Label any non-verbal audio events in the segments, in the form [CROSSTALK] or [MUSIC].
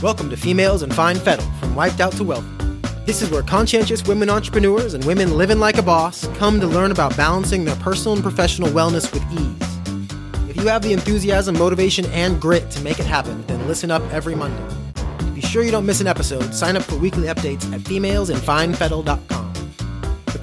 Welcome to Females in Fine Fettle, from Wiped Out to Wealthy. This is where conscientious women entrepreneurs and women living like a boss come to learn about balancing their personal and professional wellness with ease. If you have the enthusiasm, motivation, and grit to make it happen, then listen up every Monday. To be sure you don't miss an episode, sign up for weekly updates at femalesinfinefettle.com.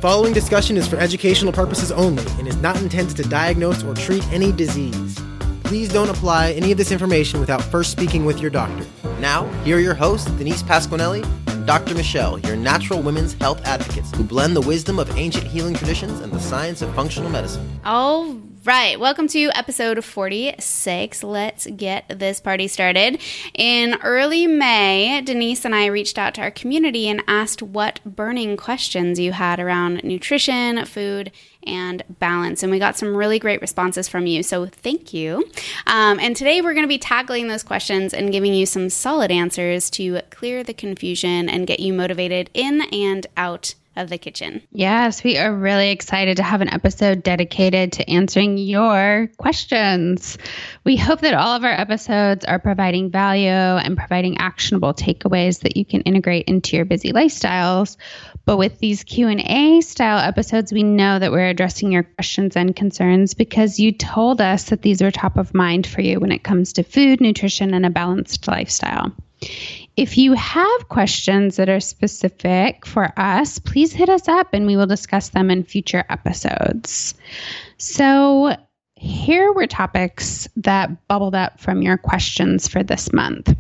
The following discussion is for educational purposes only and is not intended to diagnose or treat any disease. Please don't apply any of this information without first speaking with your doctor. Now, here are your hosts, Denise Pasquinelli and Dr. Michelle, your natural women's health advocates who blend the wisdom of ancient healing traditions and the science of functional medicine. All right, welcome to episode 46. Let's get this party started. In early May, Denise and I reached out to our community and asked what burning questions you had around nutrition, food, and balance. And we got some really great responses from you. So thank you. Um, and today we're going to be tackling those questions and giving you some solid answers to clear the confusion and get you motivated in and out of the kitchen. Yes, we are really excited to have an episode dedicated to answering your questions. We hope that all of our episodes are providing value and providing actionable takeaways that you can integrate into your busy lifestyles. But with these Q&A style episodes, we know that we're addressing your questions and concerns because you told us that these are top of mind for you when it comes to food, nutrition, and a balanced lifestyle. If you have questions that are specific for us, please hit us up and we will discuss them in future episodes. So, here were topics that bubbled up from your questions for this month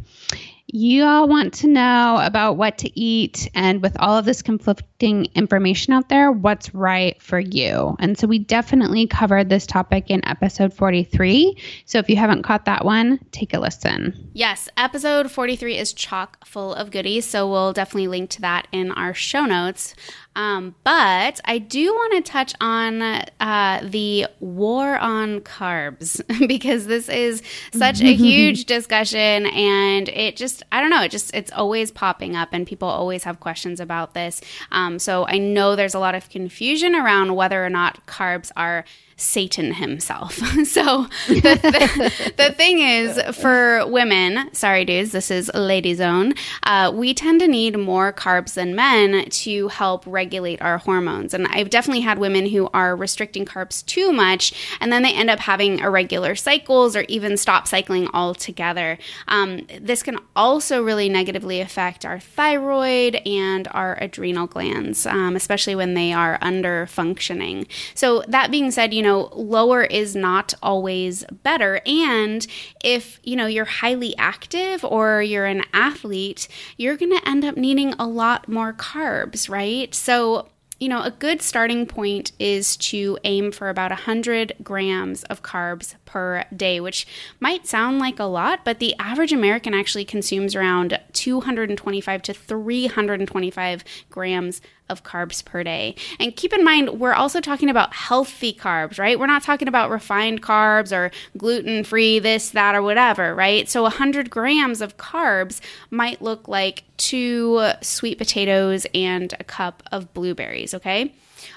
you all want to know about what to eat and with all of this conflicting information out there, what's right for you. And so we definitely covered this topic in episode 43. So if you haven't caught that one, take a listen. Yes, episode 43 is chock full of goodies. So we'll definitely link to that in our show notes. Um, but I do want to touch on uh, the war on carbs [LAUGHS] because this is such a huge [LAUGHS] discussion, and it just I don't know it just it's always popping up, and people always have questions about this. Um, so I know there's a lot of confusion around whether or not carbs are Satan himself. [LAUGHS] so the, th- the thing is, for women, sorry dudes, this is lady zone, uh, we tend to need more carbs than men to help regulate our hormones. And I've definitely had women who are restricting carbs too much, and then they end up having irregular cycles or even stop cycling altogether. Um, this can also really negatively affect our thyroid and our adrenal glands, um, especially when they are under functioning. So, that being said, you know, lower is not always better. And if, you know, you're highly active or you're an athlete, you're going to end up needing a lot more carbs, right? So, you know, a good starting point is to aim for about 100 grams of carbs per day, which might sound like a lot, but the average American actually consumes around 225 to 325 grams of carbs per day. And keep in mind, we're also talking about healthy carbs, right? We're not talking about refined carbs or gluten free, this, that, or whatever, right? So 100 grams of carbs might look like two sweet potatoes and a cup of blueberries, okay?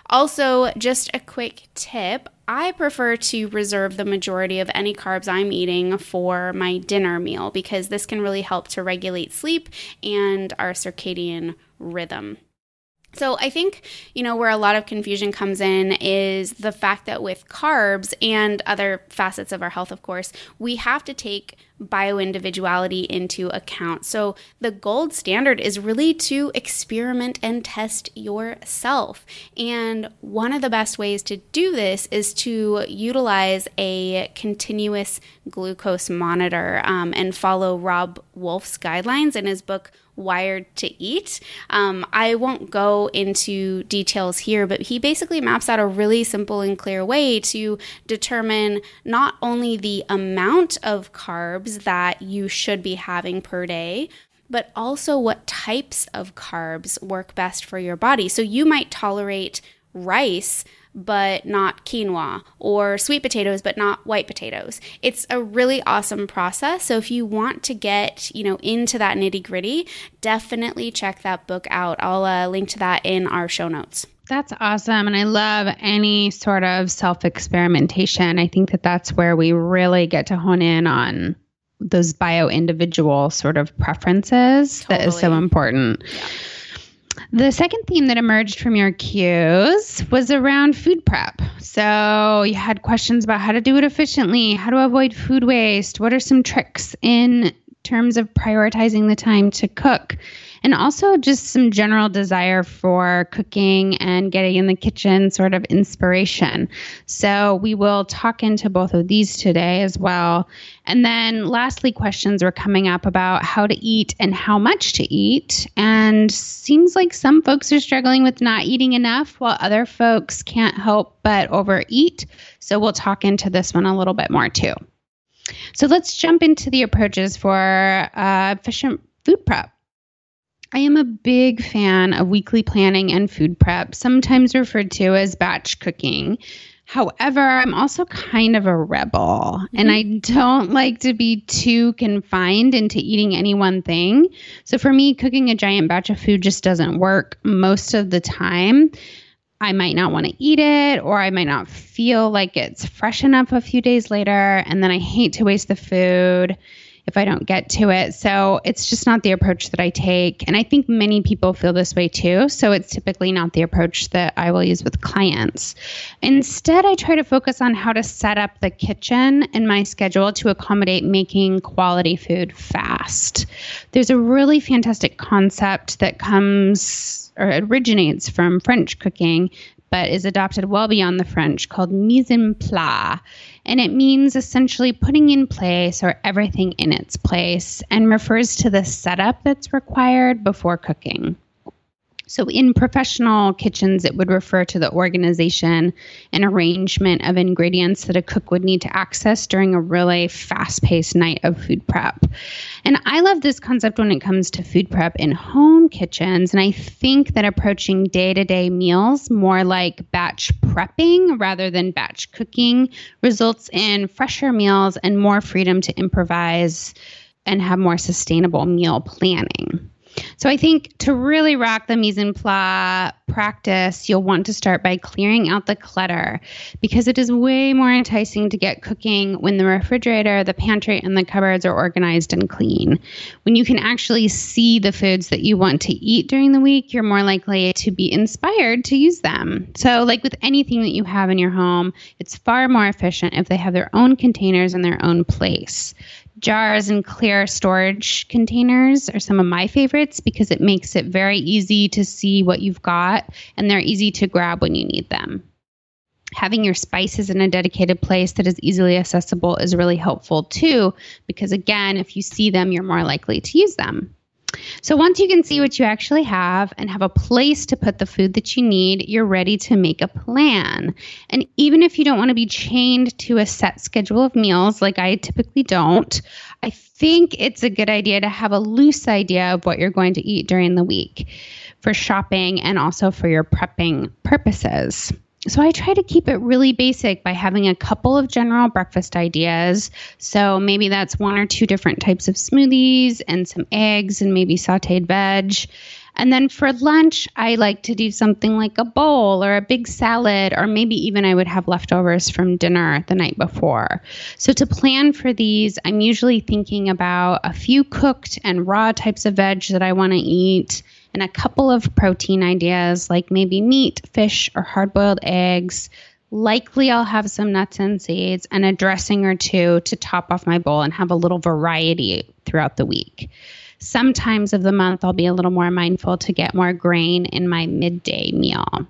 Also, just a quick tip I prefer to reserve the majority of any carbs I'm eating for my dinner meal because this can really help to regulate sleep and our circadian rhythm. So I think, you know, where a lot of confusion comes in is the fact that with carbs and other facets of our health, of course, we have to take bioindividuality into account. So the gold standard is really to experiment and test yourself. And one of the best ways to do this is to utilize a continuous glucose monitor um, and follow Robb Wolf's guidelines in his book wired to eat. Um, I won't go into details here, but he basically maps out a really simple and clear way to determine not only the amount of carbs that you should be having per day, but also what types of carbs work best for your body. So you might tolerate rice but not quinoa, or sweet potatoes, but not white potatoes. It's a really awesome process. So if you want to get, you know, into that nitty gritty, definitely check that book out. I'll uh, link to that in our show notes. That's awesome. And I love any sort of self experimentation. I think that that's where we really get to hone in on those bio individual sort of preferences totally. that is so important. Yeah. The second theme that emerged from your cues was around food prep. So you had questions about how to do it efficiently, how to avoid food waste, what are some tricks in terms of prioritizing the time to cook and also just some general desire for cooking and getting in the kitchen sort of inspiration. So we will talk into both of these today as well. And then lastly, questions were coming up about how to eat and how much to eat. And seems like some folks are struggling with not eating enough while other folks can't help but overeat. So we'll talk into this one a little bit more too. So let's jump into the approaches for uh, efficient food prep. I am a big fan of weekly planning and food prep, sometimes referred to as batch cooking. However, I'm also kind of a rebel mm-hmm. and I don't like to be too confined into eating any one thing. So for me, cooking a giant batch of food just doesn't work most of the time. I might not want to eat it or I might not feel like it's fresh enough a few days later. And then I hate to waste the food if I don't get to it. So it's just not the approach that I take. And I think many people feel this way too. So it's typically not the approach that I will use with clients. Instead, I try to focus on how to set up the kitchen and my schedule to accommodate making quality food fast. There's a really fantastic concept that comes or originates from French cooking but is adopted well beyond the French called mise en place. And it means essentially putting in place or everything in its place and refers to the setup that's required before cooking. So, in professional kitchens, it would refer to the organization and arrangement of ingredients that a cook would need to access during a really fast paced night of food prep. And I love this concept when it comes to food prep in home kitchens. And I think that approaching day to day meals more like batch prepping rather than batch cooking results in fresher meals and more freedom to improvise and have more sustainable meal planning. So I think to really rock the mise en place practice, you'll want to start by clearing out the clutter because it is way more enticing to get cooking when the refrigerator, the pantry, and the cupboards are organized and clean. When you can actually see the foods that you want to eat during the week, you're more likely to be inspired to use them. So, like with anything that you have in your home, it's far more efficient if they have their own containers in their own place jars and clear storage containers are some of my favorites because it makes it very easy to see what you've got and they're easy to grab when you need them. Having your spices in a dedicated place that is easily accessible is really helpful too, because again, if you see them, you're more likely to use them. So once you can see what you actually have and have a place to put the food that you need, you're ready to make a plan. And even if you don't want to be chained to a set schedule of meals, like I typically don't, I think it's a good idea to have a loose idea of what you're going to eat during the week for shopping and also for your prepping purposes. So I try to keep it really basic by having a couple of general breakfast ideas. So maybe that's one or two different types of smoothies and some eggs and maybe sauteed veg. And then for lunch, I like to do something like a bowl or a big salad, or maybe even I would have leftovers from dinner the night before. So to plan for these, I'm usually thinking about a few cooked and raw types of veg that I want to eat and a couple of protein ideas like maybe meat, fish, or hard boiled eggs. Likely, I'll have some nuts and seeds and a dressing or two to top off my bowl and have a little variety throughout the week. Sometimes of the month, I'll be a little more mindful to get more grain in my midday meal.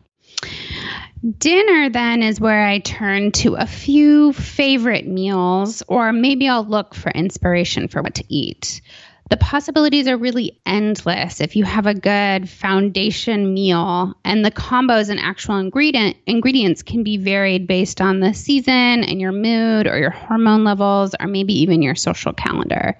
Dinner then is where I turn to a few favorite meals, or maybe I'll look for inspiration for what to eat the possibilities are really endless if you have a good foundation meal and the combos and actual ingredient ingredients can be varied based on the season and your mood or your hormone levels or maybe even your social calendar.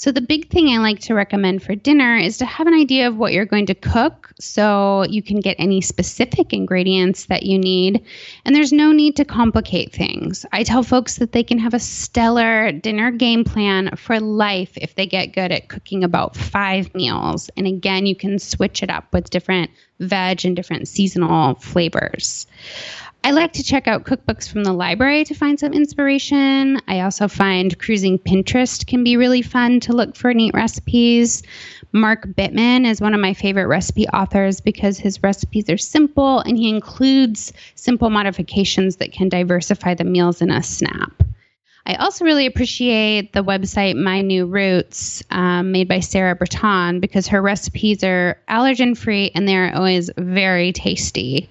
So the big thing I like to recommend for dinner is to have an idea of what you're going to cook so you can get any specific ingredients that you need and there's no need to complicate things. I tell folks that they can have a stellar dinner game plan for life if they get good at cooking about five meals. And again, you can switch it up with different veg and different seasonal flavors. I like to check out cookbooks from the library to find some inspiration. I also find cruising Pinterest can be really fun to look for neat recipes. Mark Bittman is one of my favorite recipe authors because his recipes are simple and he includes simple modifications that can diversify the meals in a snap. I also really appreciate the website My New Roots, um, made by Sarah Britton, because her recipes are allergen free and they're always very tasty.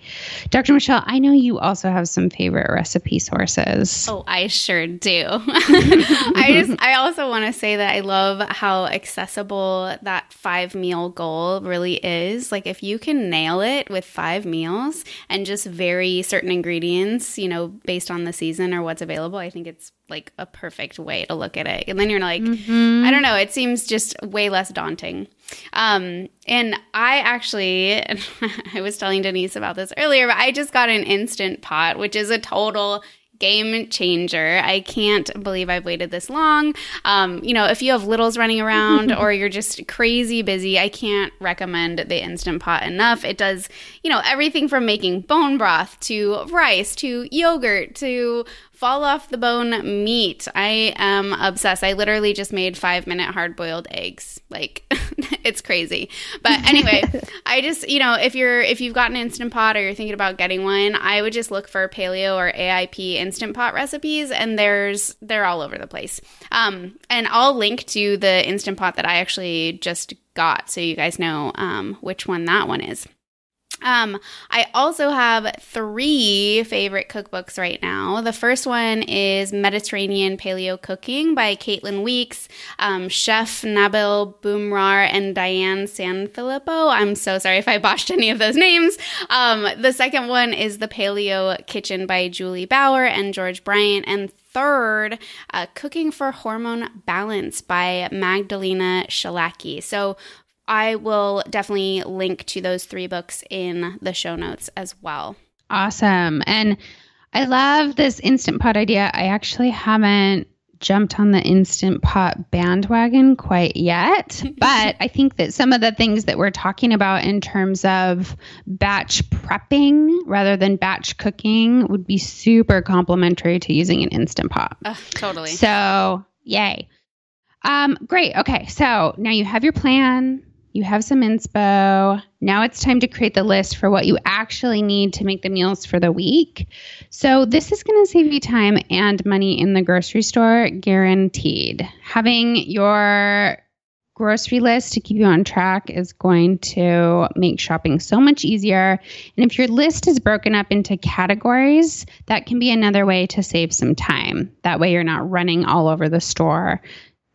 Dr. Michelle, I know you also have some favorite recipe sources. Oh, I sure do. [LAUGHS] I just, I also want to say that I love how accessible that five meal goal really is. Like, if you can nail it with five meals and just vary certain ingredients, you know, based on the season or what's available, I think it's like a perfect way to look at it. And then you're like, mm-hmm. I don't know, it seems just way less daunting. Um, and I actually, [LAUGHS] I was telling Denise about this earlier, but I just got an instant pot, which is a total game changer. I can't believe I've waited this long. Um, you know, if you have littles running around [LAUGHS] or you're just crazy busy, I can't recommend the Instant Pot enough. It does, you know, everything from making bone broth to rice to yogurt to fall off the bone meat. I am obsessed. I literally just made five minute hard boiled eggs. Like [LAUGHS] it's crazy. But anyway, [LAUGHS] I just, you know, if you're if you've got an instant pot or you're thinking about getting one, I would just look for paleo or AIP instant pot recipes and there's they're all over the place. Um and I'll link to the instant pot that I actually just got so you guys know um which one that one is. Um, I also have three favorite cookbooks right now. The first one is Mediterranean Paleo Cooking by Caitlin Weeks, um, Chef Nabil Boumrar, and Diane Sanfilippo. I'm so sorry if I botched any of those names. Um, the second one is The Paleo Kitchen by Juli Bauer and George Bryant. And third, uh, Cooking for Hormone Balance by Magdalena Wszelaki. So, I will definitely link to those three books in the show notes as well. Awesome. And I love this Instant Pot idea. I actually haven't jumped on the Instant Pot bandwagon quite yet, [LAUGHS] but I think that some of the things that we're talking about in terms of batch prepping rather than batch cooking would be super complementary to using an Instant Pot. Uh, totally. So, yay. Um, great. Okay. So now you have your plan you have some inspo. Now it's time to create the list for what you actually need to make the meals for the week. So, this is going to save you time and money in the grocery store, guaranteed. Having your grocery list to keep you on track is going to make shopping so much easier. And if your list is broken up into categories, that can be another way to save some time. That way, you're not running all over the store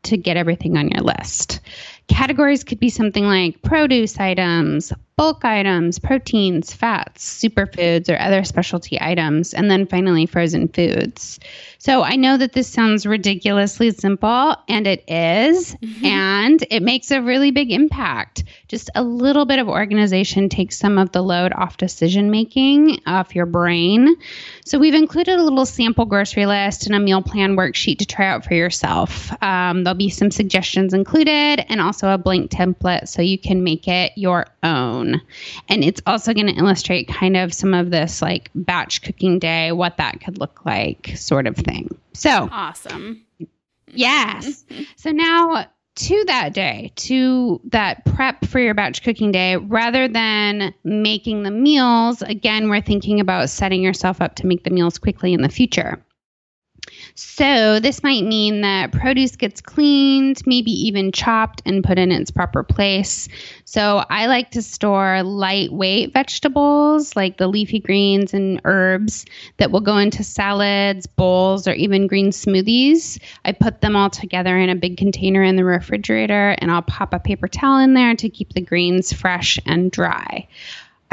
to get everything on your list. Categories could be something like produce items, bulk items, proteins, fats, superfoods, or other specialty items, and then finally frozen foods. So I know that this sounds ridiculously simple, and it is, mm-hmm. and it makes a really big impact. Just a little bit of organization takes some of the load off decision making, off your brain. So we've included a little sample grocery list and a meal plan worksheet to try out for yourself. Um, there'll be some suggestions included and also a blank template so you can make it your own. And it's also going to illustrate kind of some of this like batch cooking day, what that could look like, sort of thing. So awesome. Yes. [LAUGHS] so now to that day, to that prep for your batch cooking day, rather than making the meals, again, we're thinking about setting yourself up to make the meals quickly in the future. So, this might mean that produce gets cleaned, maybe even chopped and put in its proper place. So, I like to store lightweight vegetables like the leafy greens and herbs that will go into salads, bowls, or even green smoothies. I put them all together in a big container in the refrigerator and I'll pop a paper towel in there to keep the greens fresh and dry.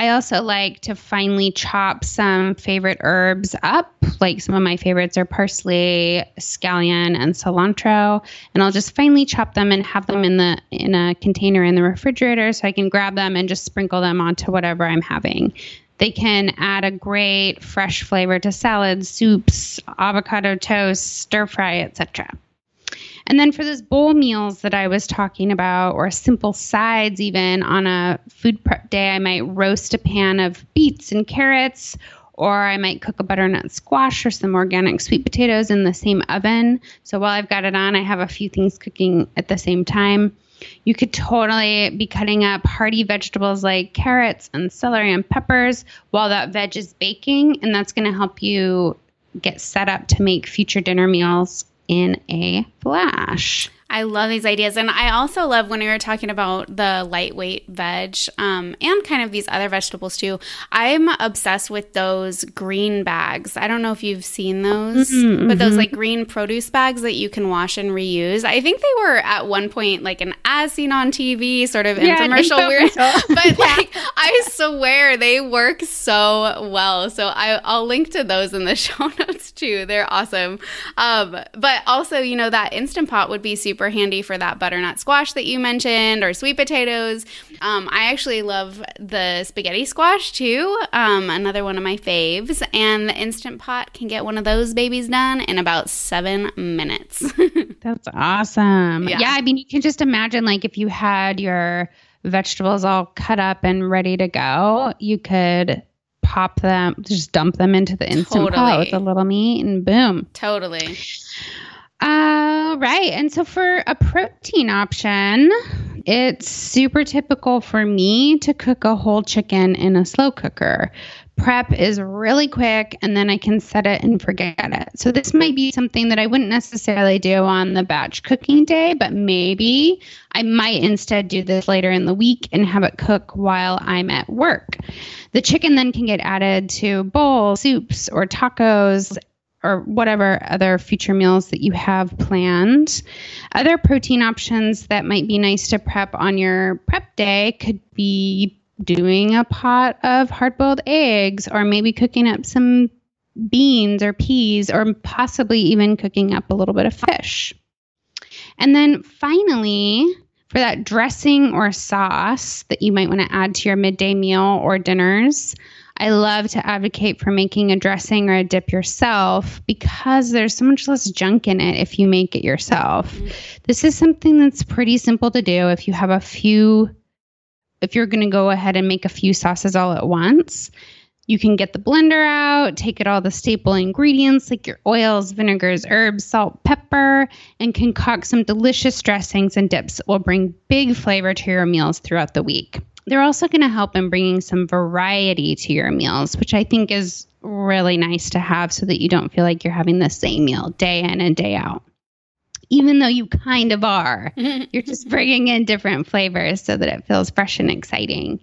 I also like to finely chop some favorite herbs up. Like some of my favorites are parsley, scallion, and cilantro. And I'll just finely chop them and have them in the in a container in the refrigerator so I can grab them and just sprinkle them onto whatever I'm having. They can add a great fresh flavor to salads, soups, avocado toast, stir fry, etc. And then for those bowl meals that I was talking about, or simple sides, even on a food prep day, I might roast a pan of beets and carrots, or I might cook a butternut squash or some organic sweet potatoes in the same oven. So while I've got it on, I have a few things cooking at the same time. You could totally be cutting up hearty vegetables like carrots and celery and peppers while that veg is baking, and that's going to help you get set up to make future dinner meals in a flash. I love these ideas. And I also love when we were talking about the lightweight veg um, and kind of these other vegetables too. I'm obsessed with those green bags. I don't know if you've seen those, mm-hmm, but those mm-hmm. like green produce bags that you can wash and reuse. I think they were at one point like an as seen on TV sort of yeah, infomercial. Weird, [LAUGHS] but like I swear they work so well. So I, I'll link to those in the [LAUGHS] show notes too. They're awesome. Um, but also, you know, that Instant Pot would be super super handy for that butternut squash that you mentioned or sweet potatoes. Um, I actually love the spaghetti squash too, um, another one of my faves. And the Instant Pot can get one of those babies done in about seven minutes. [LAUGHS] That's awesome. Yeah. yeah, I mean, you can just imagine like if you had your vegetables all cut up and ready to go, you could pop them, just dump them into the instant totally. pot with a little meat, and boom. Totally. Uh, right. And so for a protein option, it's super typical for me to cook a whole chicken in a slow cooker. Prep is really quick and then I can set it and forget it. So this might be something that I wouldn't necessarily do on the batch cooking day, but maybe I might instead do this later in the week and have it cook while I'm at work. The chicken then can get added to bowls, soups, or tacos or whatever other future meals that you have planned. Other protein options that might be nice to prep on your prep day could be doing a pot of hard boiled eggs or maybe cooking up some beans or peas or possibly even cooking up a little bit of fish. And then finally, for that dressing or sauce that you might want to add to your midday meal or dinners, I love to advocate for making a dressing or a dip yourself because there's so much less junk in it if you make it yourself. Mm-hmm. This is something that's pretty simple to do if you have a few, if you're going to go ahead and make a few sauces all at once. You can get the blender out, take it all the staple ingredients like your oils, vinegars, herbs, salt, pepper, and concoct some delicious dressings and dips that will bring big flavor to your meals throughout the week. They're also going to help in bringing some variety to your meals, which I think is really nice to have so that you don't feel like you're having the same meal day in and day out. Even though you kind of are, [LAUGHS] you're just bringing in different flavors so that it feels fresh and exciting.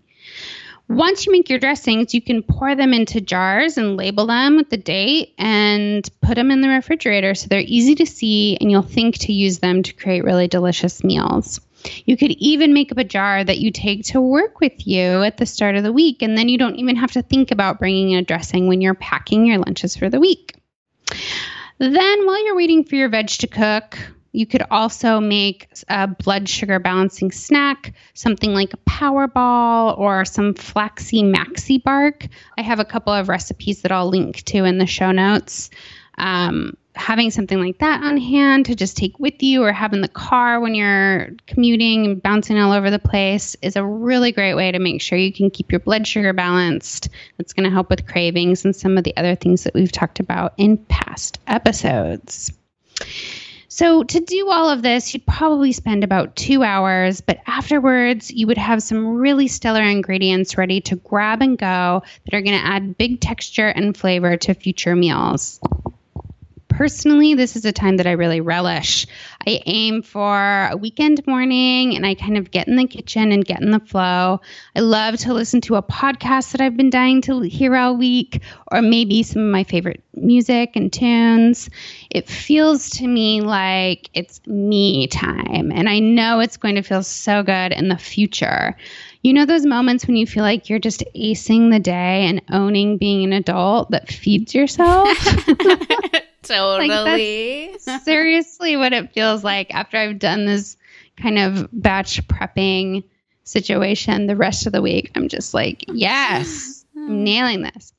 Once you make your dressings, you can pour them into jars and label them with the date and put them in the refrigerator so they're easy to see and you'll think to use them to create really delicious meals. You could even make up a jar that you take to work with you at the start of the week, and then you don't even have to think about bringing a dressing when you're packing your lunches for the week. Then, while you're waiting for your veg to cook, you could also make a blood sugar balancing snack, something like a Powerball or some flaxy maxi bark. I have a couple of recipes that I'll link to in the show notes. Um, having something like that on hand to just take with you or have in the car when you're commuting and bouncing all over the place is a really great way to make sure you can keep your blood sugar balanced. It's going to help with cravings and some of the other things that we've talked about in past episodes. So, to do all of this, you'd probably spend about two hours, but afterwards, you would have some really stellar ingredients ready to grab and go that are going to add big texture and flavor to future meals personally, this is a time that I really relish. I aim for a weekend morning and I kind of get in the kitchen and get in the flow. I love to listen to a podcast that I've been dying to hear all week, or maybe some of my favorite music and tunes. It feels to me like it's me time, and I know it's going to feel so good in the future. You know those moments when you feel like you're just acing the day and owning being an adult that feeds yourself? [LAUGHS] [LAUGHS] Totally. Like [LAUGHS] seriously what it feels like after I've done this kind of batch prepping situation the rest of the week. I'm just like, yes, I'm nailing this.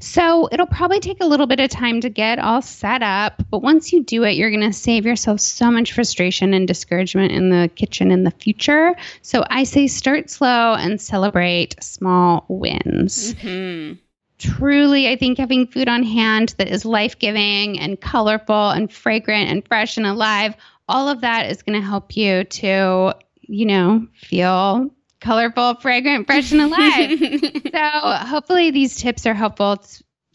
So it'll probably take a little bit of time to get all set up, but once you do it, you're going to save yourself so much frustration and discouragement in the kitchen in the future. So I say start slow and celebrate small wins. Mm-hmm. Truly, I think having food on hand that is life giving and colorful and fragrant and fresh and alive, all of that is going to help you to, you know, feel colorful, fragrant, fresh, and alive. [LAUGHS] so hopefully these tips are helpful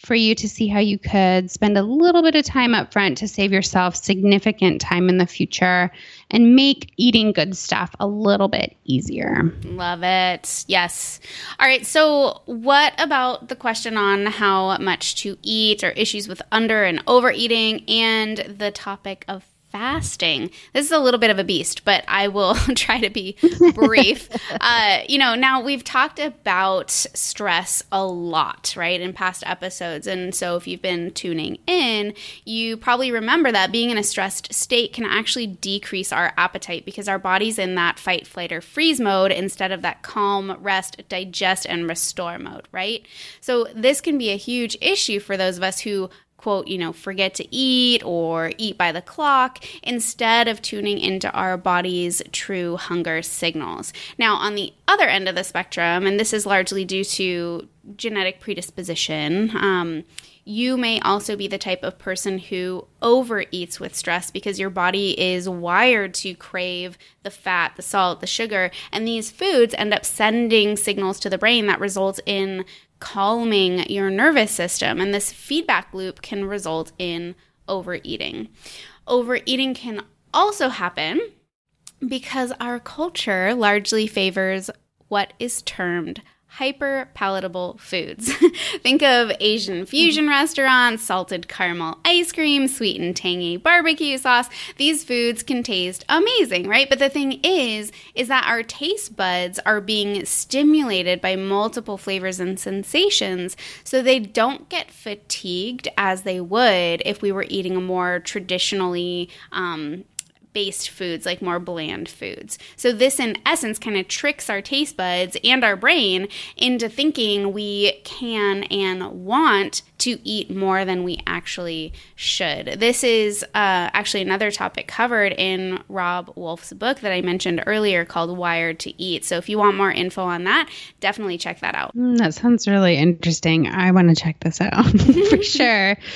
for you to see how you could spend a little bit of time up front to save yourself significant time in the future and make eating good stuff a little bit easier. Love it. Yes. All right. So, what about the question on how much to eat or issues with under and overeating and the topic of fasting. This is a little bit of a beast, but I will [LAUGHS] try to be brief. [LAUGHS] uh, you know, now we've talked about stress a lot, right, in past episodes. And so if you've been tuning in, you probably remember that being in a stressed state can actually decrease our appetite because our body's in that fight, flight, or freeze mode instead of that calm, rest, digest, and restore mode, right? So this can be a huge issue for those of us who quote, you know, forget to eat or eat by the clock instead of tuning into our body's true hunger signals. Now, on the other end of the spectrum, and this is largely due to genetic predisposition, um, you may also be the type of person who overeats with stress because your body is wired to crave the fat, the salt, the sugar, and these foods end up sending signals to the brain that results in calming your nervous system. And this feedback loop can result in overeating. Overeating can also happen because our culture largely favors what is termed hyper palatable foods. [LAUGHS] Think of Asian fusion restaurants, salted caramel ice cream, sweet and tangy barbecue sauce. These foods can taste amazing, right? But the thing is, is that our taste buds are being stimulated by multiple flavors and sensations, so they don't get fatigued as they would if we were eating a more traditionally um, based foods, like more bland foods. So, this in essence kind of tricks our taste buds and our brain into thinking we can and want to eat more than we actually should. This is uh, actually another topic covered in Robb Wolf's book that I mentioned earlier called Wired to Eat. So, if you want more info on that, definitely check that out. Mm, that sounds really interesting. I want to check this out [LAUGHS] for sure. [LAUGHS]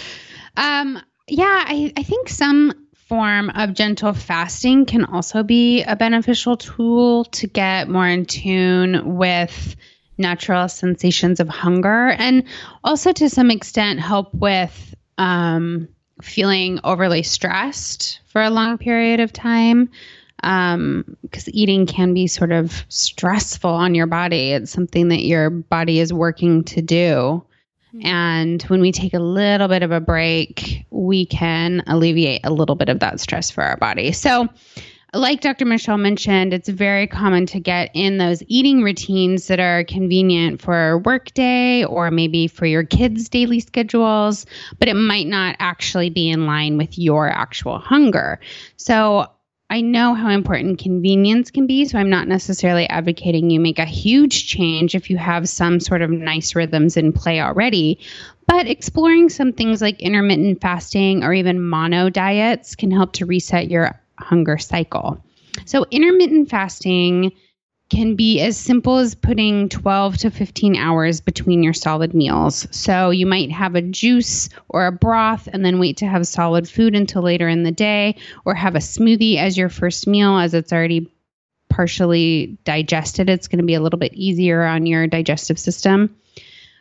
Um, yeah, I, I think some form of gentle fasting can also be a beneficial tool to get more in tune with natural sensations of hunger and also to some extent help with um, feeling overly stressed for a long period of time because um, eating can be sort of stressful on your body. It's something that your body is working to do Mm-hmm. and when we take a little bit of a break, we can alleviate a little bit of that stress for our body. So, like Dr. Michelle mentioned, it's very common to get in those eating routines that are convenient for workday or maybe for your kids' daily schedules, but it might not actually be in line with your actual hunger. So I know how important convenience can be, so I'm not necessarily advocating you make a huge change if you have some sort of nice rhythms in play already. But exploring some things like intermittent fasting or even mono diets can help to reset your hunger cycle. So, intermittent fasting can be as simple as putting 12 to 15 hours between your solid meals. So you might have a juice or a broth and then wait to have solid food until later in the day, or have a smoothie as your first meal as it's already partially digested. It's going to be a little bit easier on your digestive system.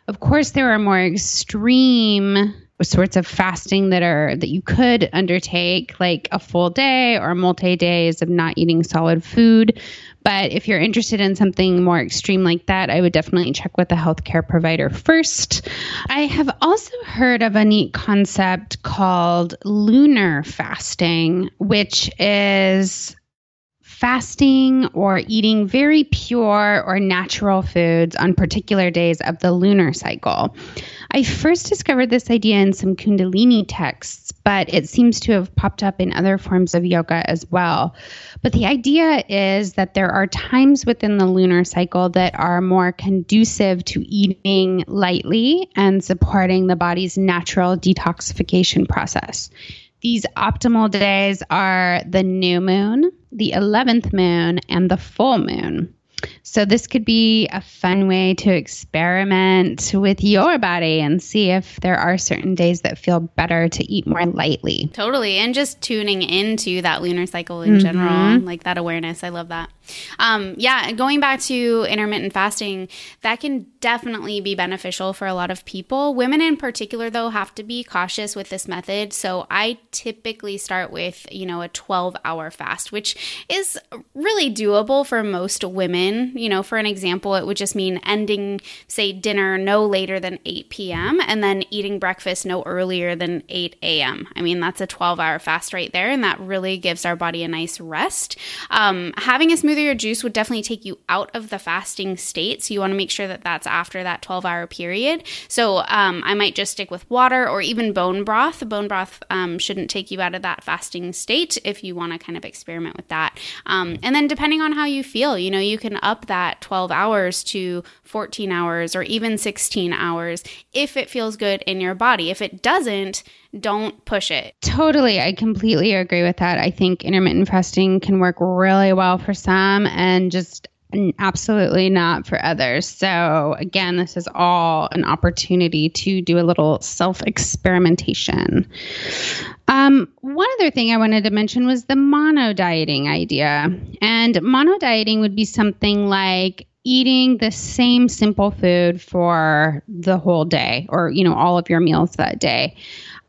Of course, there are more extreme sorts of fasting that are that you could undertake like a full day or multi days of not eating solid food but if you're interested in something more extreme like that, I would definitely check with a healthcare provider first. I have also heard of a neat concept called lunar fasting, which is fasting or eating very pure or natural foods on particular days of the lunar cycle. I first discovered this idea in some Kundalini texts, but it seems to have popped up in other forms of yoga as well. But the idea is that there are times within the lunar cycle that are more conducive to eating lightly and supporting the body's natural detoxification process. These optimal days are the new moon, the 11th moon, and the full moon. So, this could be a fun way to experiment with your body and see if there are certain days that feel better to eat more lightly. Totally. And just tuning into that lunar cycle in mm-hmm. general, like that awareness. I love that. Um, yeah, going back to intermittent fasting, that can definitely be beneficial for a lot of people. Women in particular, though, have to be cautious with this method. So I typically start with, you know, a 12 hour fast, which is really doable for most women. You know, for an example, it would just mean ending, say, dinner no later than 8 p.m. and then eating breakfast no earlier than 8 a.m. I mean, that's a 12 hour fast right there. And that really gives our body a nice rest. Um, having a smoothie or juice would definitely take you out of the fasting state. So you want to make sure that that's after that 12 hour period. So um, I might just stick with water or even bone broth. Bone broth um, shouldn't take you out of that fasting state if you want to kind of experiment with that. Um, and then depending on how you feel, you know, you can up that 12 hours to 14 hours or even 16 hours if it feels good in your body. If it doesn't, don't push it. Totally. I completely agree with that. I think intermittent fasting can work really well for some and just absolutely not for others. So, again, this is all an opportunity to do a little self experimentation. Um, one other thing I wanted to mention was the mono dieting idea. And mono dieting would be something like eating the same simple food for the whole day or, you know, all of your meals that day.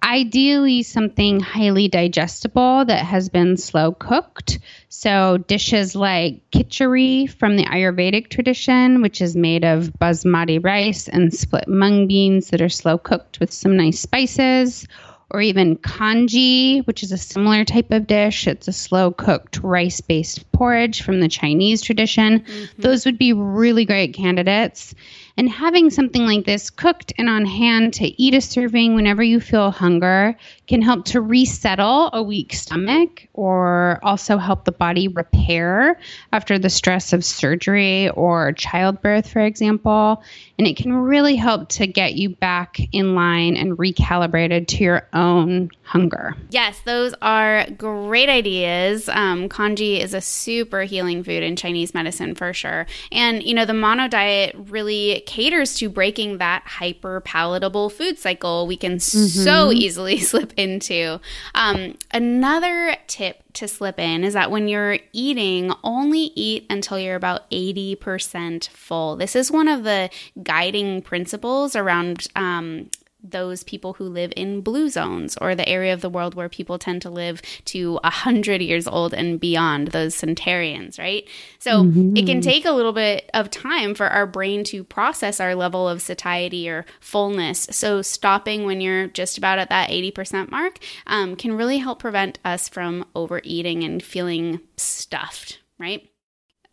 Ideally, something highly digestible that has been slow cooked. So, dishes like khichdi from the Ayurvedic tradition, which is made of basmati rice and split mung beans that are slow cooked with some nice spices or even congee, which is a similar type of dish. It's a slow cooked rice based porridge from the Chinese tradition. Mm-hmm. Those would be really great candidates. And having something like this cooked and on hand to eat a serving whenever you feel hunger can help to resettle a weak stomach or also help the body repair after the stress of surgery or childbirth, for example. And it can really help to get you back in line and recalibrated to your own hunger. Yes, those are great ideas. Um, congee is a super healing food in Chinese medicine for sure. And, you know, the mono diet really caters to breaking that hyper palatable food cycle we can mm-hmm. so easily [LAUGHS] slip into. Um, another tip to slip in is that when you're eating, only eat until you're about 80% full. This is one of the guiding principles around um, those people who live in blue zones or the area of the world where people tend to live to 100 years old and beyond, those centenarians, right? So mm-hmm. it can take a little bit of time for our brain to process our level of satiety or fullness. So stopping when you're just about at that 80% mark um, can really help prevent us from overeating and feeling stuffed, right?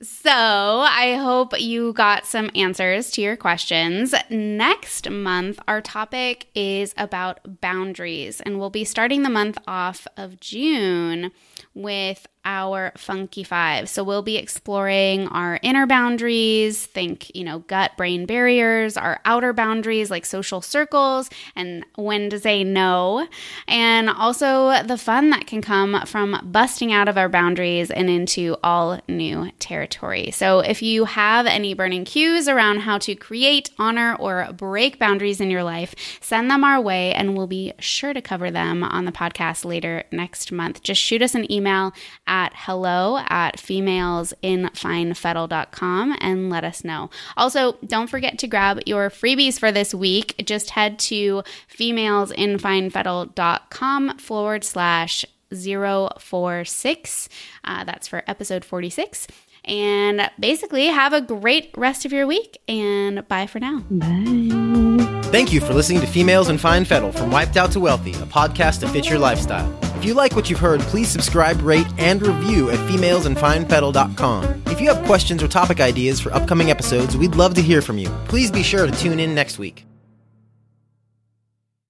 So, I hope you got some answers to your questions. Next month, our topic is about boundaries, and we'll be starting the month off of June with our Funky Five. So we'll be exploring our inner boundaries, think, you know, gut brain barriers, our outer boundaries like social circles, and when to say no, and also the fun that can come from busting out of our boundaries and into all new territory. So if you have any burning cues around how to create, honor, or break boundaries in your life, send them our way and we'll be sure to cover them on the podcast later next month. Just shoot us an email at hello at femalesinfinefettle.com and let us know. Also, don't forget to grab your freebies for this week. Just head to femalesinfinefettle.com forward slash 046. Uh, that's for episode 46. And basically, have a great rest of your week and bye for now. Bye. Thank you for listening to Females in Fine Fettle from Wiped Out to Wealthy, a podcast to fit your lifestyle. If you like what you've heard, please subscribe, rate, and review at femalesinfinefettle.com. If you have questions or topic ideas for upcoming episodes, we'd love to hear from you. Please be sure to tune in next week.